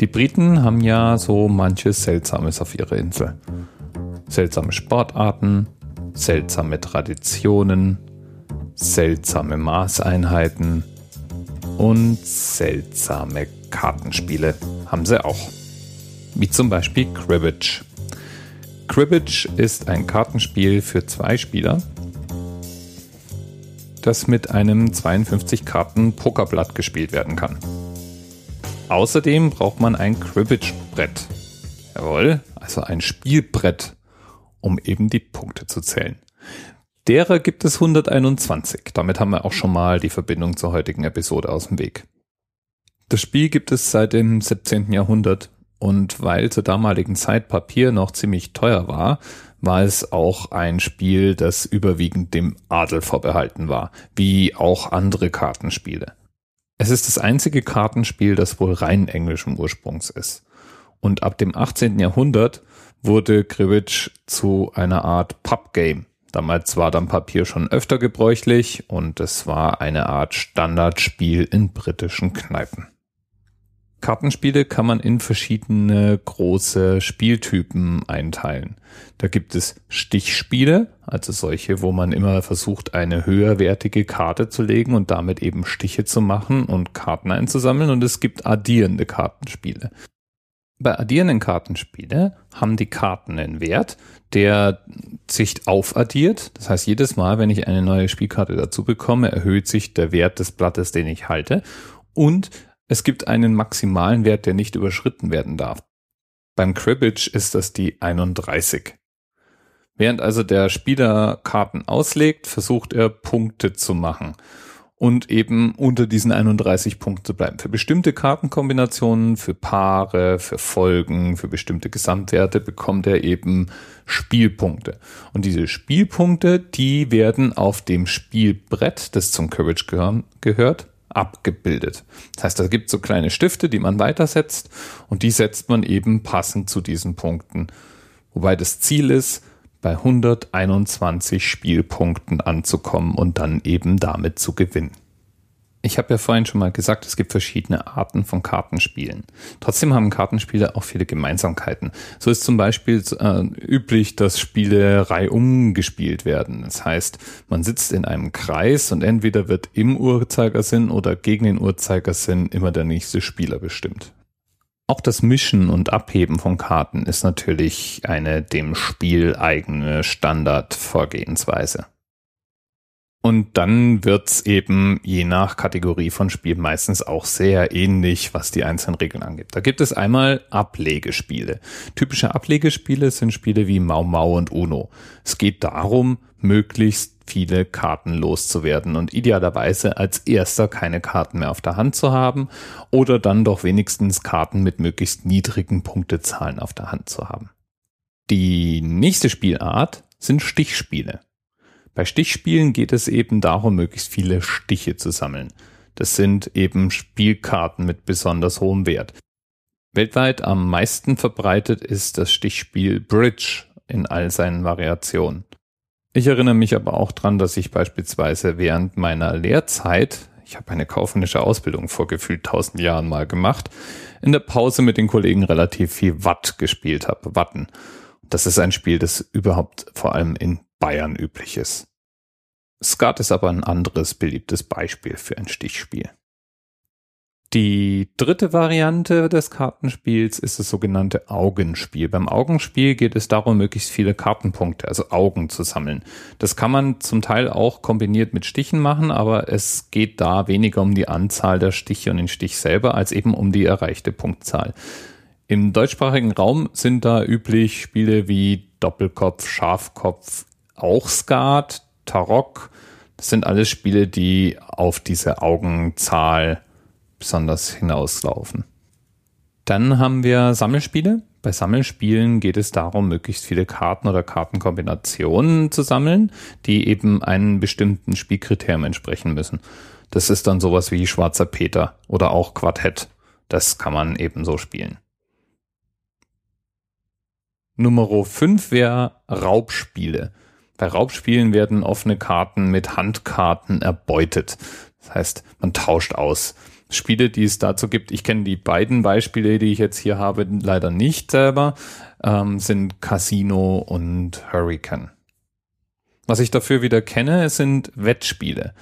Die Briten haben ja so manches Seltsames auf ihrer Insel. Seltsame Sportarten, seltsame Traditionen, seltsame Maßeinheiten und seltsame Kartenspiele haben sie auch. Wie zum Beispiel Cribbage. Cribbage ist ein Kartenspiel für zwei Spieler, das mit einem 52 Karten Pokerblatt gespielt werden kann. Außerdem braucht man ein Cribbage-Brett. Jawohl, also ein Spielbrett, um eben die Punkte zu zählen. Derer gibt es 121. Damit haben wir auch schon mal die Verbindung zur heutigen Episode aus dem Weg. Das Spiel gibt es seit dem 17. Jahrhundert und weil zur damaligen Zeit Papier noch ziemlich teuer war, war es auch ein Spiel, das überwiegend dem Adel vorbehalten war, wie auch andere Kartenspiele. Es ist das einzige Kartenspiel, das wohl rein englischen Ursprungs ist. Und ab dem 18. Jahrhundert wurde Cribbage zu einer Art Pub-Game. Damals war dann Papier schon öfter gebräuchlich und es war eine Art Standardspiel in britischen Kneipen. Kartenspiele kann man in verschiedene große Spieltypen einteilen. Da gibt es Stichspiele, also solche, wo man immer versucht, eine höherwertige Karte zu legen und damit eben Stiche zu machen und Karten einzusammeln. Und es gibt addierende Kartenspiele. Bei addierenden Kartenspiele haben die Karten einen Wert, der sich aufaddiert. Das heißt, jedes Mal, wenn ich eine neue Spielkarte dazu bekomme, erhöht sich der Wert des Blattes, den ich halte. Und es gibt einen maximalen Wert, der nicht überschritten werden darf. Beim Cribbage ist das die 31. Während also der Spieler Karten auslegt, versucht er Punkte zu machen und eben unter diesen 31 Punkten zu bleiben. Für bestimmte Kartenkombinationen, für Paare, für Folgen, für bestimmte Gesamtwerte bekommt er eben Spielpunkte. Und diese Spielpunkte, die werden auf dem Spielbrett, das zum Courage gehört, abgebildet. Das heißt, da gibt so kleine Stifte, die man weitersetzt und die setzt man eben passend zu diesen Punkten. Wobei das Ziel ist, bei 121 Spielpunkten anzukommen und dann eben damit zu gewinnen. Ich habe ja vorhin schon mal gesagt, es gibt verschiedene Arten von Kartenspielen. Trotzdem haben Kartenspiele auch viele Gemeinsamkeiten. So ist zum Beispiel äh, üblich, dass Spiele reihum gespielt werden. Das heißt, man sitzt in einem Kreis und entweder wird im Uhrzeigersinn oder gegen den Uhrzeigersinn immer der nächste Spieler bestimmt. Auch das Mischen und Abheben von Karten ist natürlich eine dem Spiel eigene Standardvorgehensweise. Und dann wird's eben je nach Kategorie von Spiel meistens auch sehr ähnlich, was die einzelnen Regeln angeht. Da gibt es einmal Ablegespiele. Typische Ablegespiele sind Spiele wie Mau Mau und Uno. Es geht darum, möglichst viele Karten loszuwerden und idealerweise als erster keine Karten mehr auf der Hand zu haben oder dann doch wenigstens Karten mit möglichst niedrigen Punktezahlen auf der Hand zu haben. Die nächste Spielart sind Stichspiele. Bei Stichspielen geht es eben darum, möglichst viele Stiche zu sammeln. Das sind eben Spielkarten mit besonders hohem Wert. Weltweit am meisten verbreitet ist das Stichspiel Bridge in all seinen Variationen. Ich erinnere mich aber auch dran, dass ich beispielsweise während meiner Lehrzeit, ich habe eine kaufmännische Ausbildung vor gefühlt tausend Jahren mal gemacht, in der Pause mit den Kollegen relativ viel Watt gespielt habe. Watten. Das ist ein Spiel, das überhaupt vor allem in Bayern üblich ist. Skat ist aber ein anderes beliebtes Beispiel für ein Stichspiel. Die dritte Variante des Kartenspiels ist das sogenannte Augenspiel. Beim Augenspiel geht es darum, möglichst viele Kartenpunkte, also Augen zu sammeln. Das kann man zum Teil auch kombiniert mit Stichen machen, aber es geht da weniger um die Anzahl der Stiche und den Stich selber, als eben um die erreichte Punktzahl. Im deutschsprachigen Raum sind da üblich Spiele wie Doppelkopf, Schafkopf, auch Skat, Tarok. Das sind alles Spiele, die auf diese Augenzahl besonders hinauslaufen. Dann haben wir Sammelspiele. Bei Sammelspielen geht es darum, möglichst viele Karten oder Kartenkombinationen zu sammeln, die eben einen bestimmten Spielkriterium entsprechen müssen. Das ist dann sowas wie Schwarzer Peter oder auch Quartett. Das kann man eben so spielen. Nummer 5 wäre Raubspiele. Bei Raubspielen werden offene Karten mit Handkarten erbeutet. Das heißt, man tauscht aus. Spiele, die es dazu gibt, ich kenne die beiden Beispiele, die ich jetzt hier habe, leider nicht selber, ähm, sind Casino und Hurricane. Was ich dafür wieder kenne, sind Wettspiele.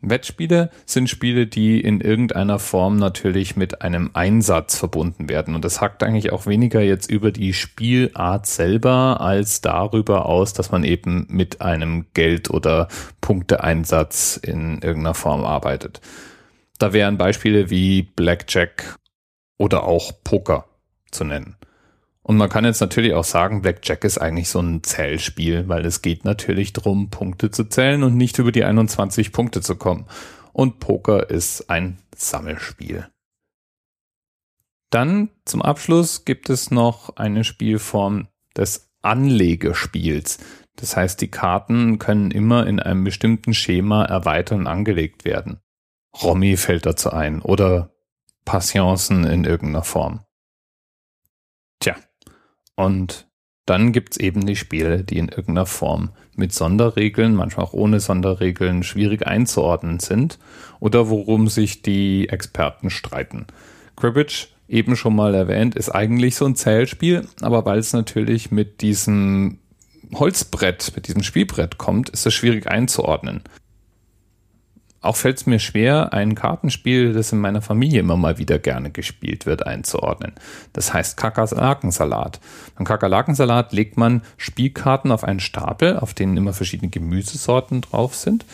Wettspiele sind Spiele, die in irgendeiner Form natürlich mit einem Einsatz verbunden werden. Und das hackt eigentlich auch weniger jetzt über die Spielart selber als darüber aus, dass man eben mit einem Geld- oder Punkteeinsatz in irgendeiner Form arbeitet. Da wären Beispiele wie Blackjack oder auch Poker zu nennen. Und man kann jetzt natürlich auch sagen, Blackjack ist eigentlich so ein Zählspiel, weil es geht natürlich darum, Punkte zu zählen und nicht über die 21 Punkte zu kommen. Und Poker ist ein Sammelspiel. Dann zum Abschluss gibt es noch eine Spielform des Anlegespiels. Das heißt, die Karten können immer in einem bestimmten Schema erweitert und angelegt werden. Romy fällt dazu ein oder Passionsen in irgendeiner Form. Tja, und dann gibt's eben die Spiele, die in irgendeiner Form mit Sonderregeln, manchmal auch ohne Sonderregeln, schwierig einzuordnen sind oder worum sich die Experten streiten. Cribbage, eben schon mal erwähnt, ist eigentlich so ein Zählspiel, aber weil es natürlich mit diesem Holzbrett, mit diesem Spielbrett kommt, ist es schwierig einzuordnen auch fällt es mir schwer, ein Kartenspiel, das in meiner Familie immer mal wieder gerne gespielt wird, einzuordnen. Das heißt Kakerlakensalat. Beim Kakerlakensalat legt man Spielkarten auf einen Stapel, auf denen immer verschiedene Gemüsesorten drauf sind.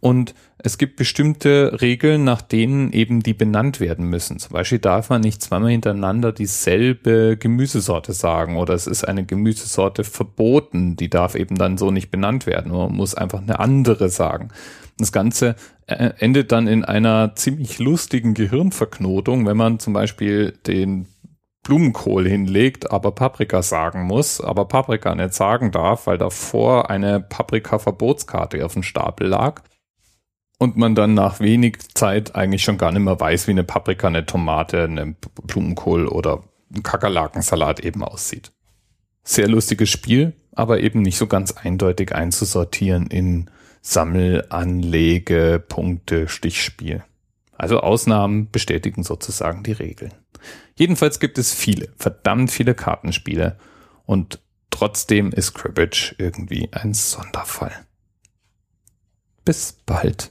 Und es gibt bestimmte Regeln, nach denen eben die benannt werden müssen. Zum Beispiel darf man nicht zweimal hintereinander dieselbe Gemüsesorte sagen oder es ist eine Gemüsesorte verboten, die darf eben dann so nicht benannt werden. Man muss einfach eine andere sagen. Das Ganze äh, endet dann in einer ziemlich lustigen Gehirnverknotung, wenn man zum Beispiel den Blumenkohl hinlegt, aber Paprika sagen muss, aber Paprika nicht sagen darf, weil davor eine Paprika-Verbotskarte auf dem Stapel lag und man dann nach wenig Zeit eigentlich schon gar nicht mehr weiß, wie eine Paprika, eine Tomate, eine Blumenkohl oder ein Kakerlakensalat eben aussieht. Sehr lustiges Spiel, aber eben nicht so ganz eindeutig einzusortieren in Sammel, Anlege, Punkte, Stichspiel. Also Ausnahmen bestätigen sozusagen die Regeln. Jedenfalls gibt es viele, verdammt viele Kartenspiele und trotzdem ist Cribbage irgendwie ein Sonderfall. Bis bald.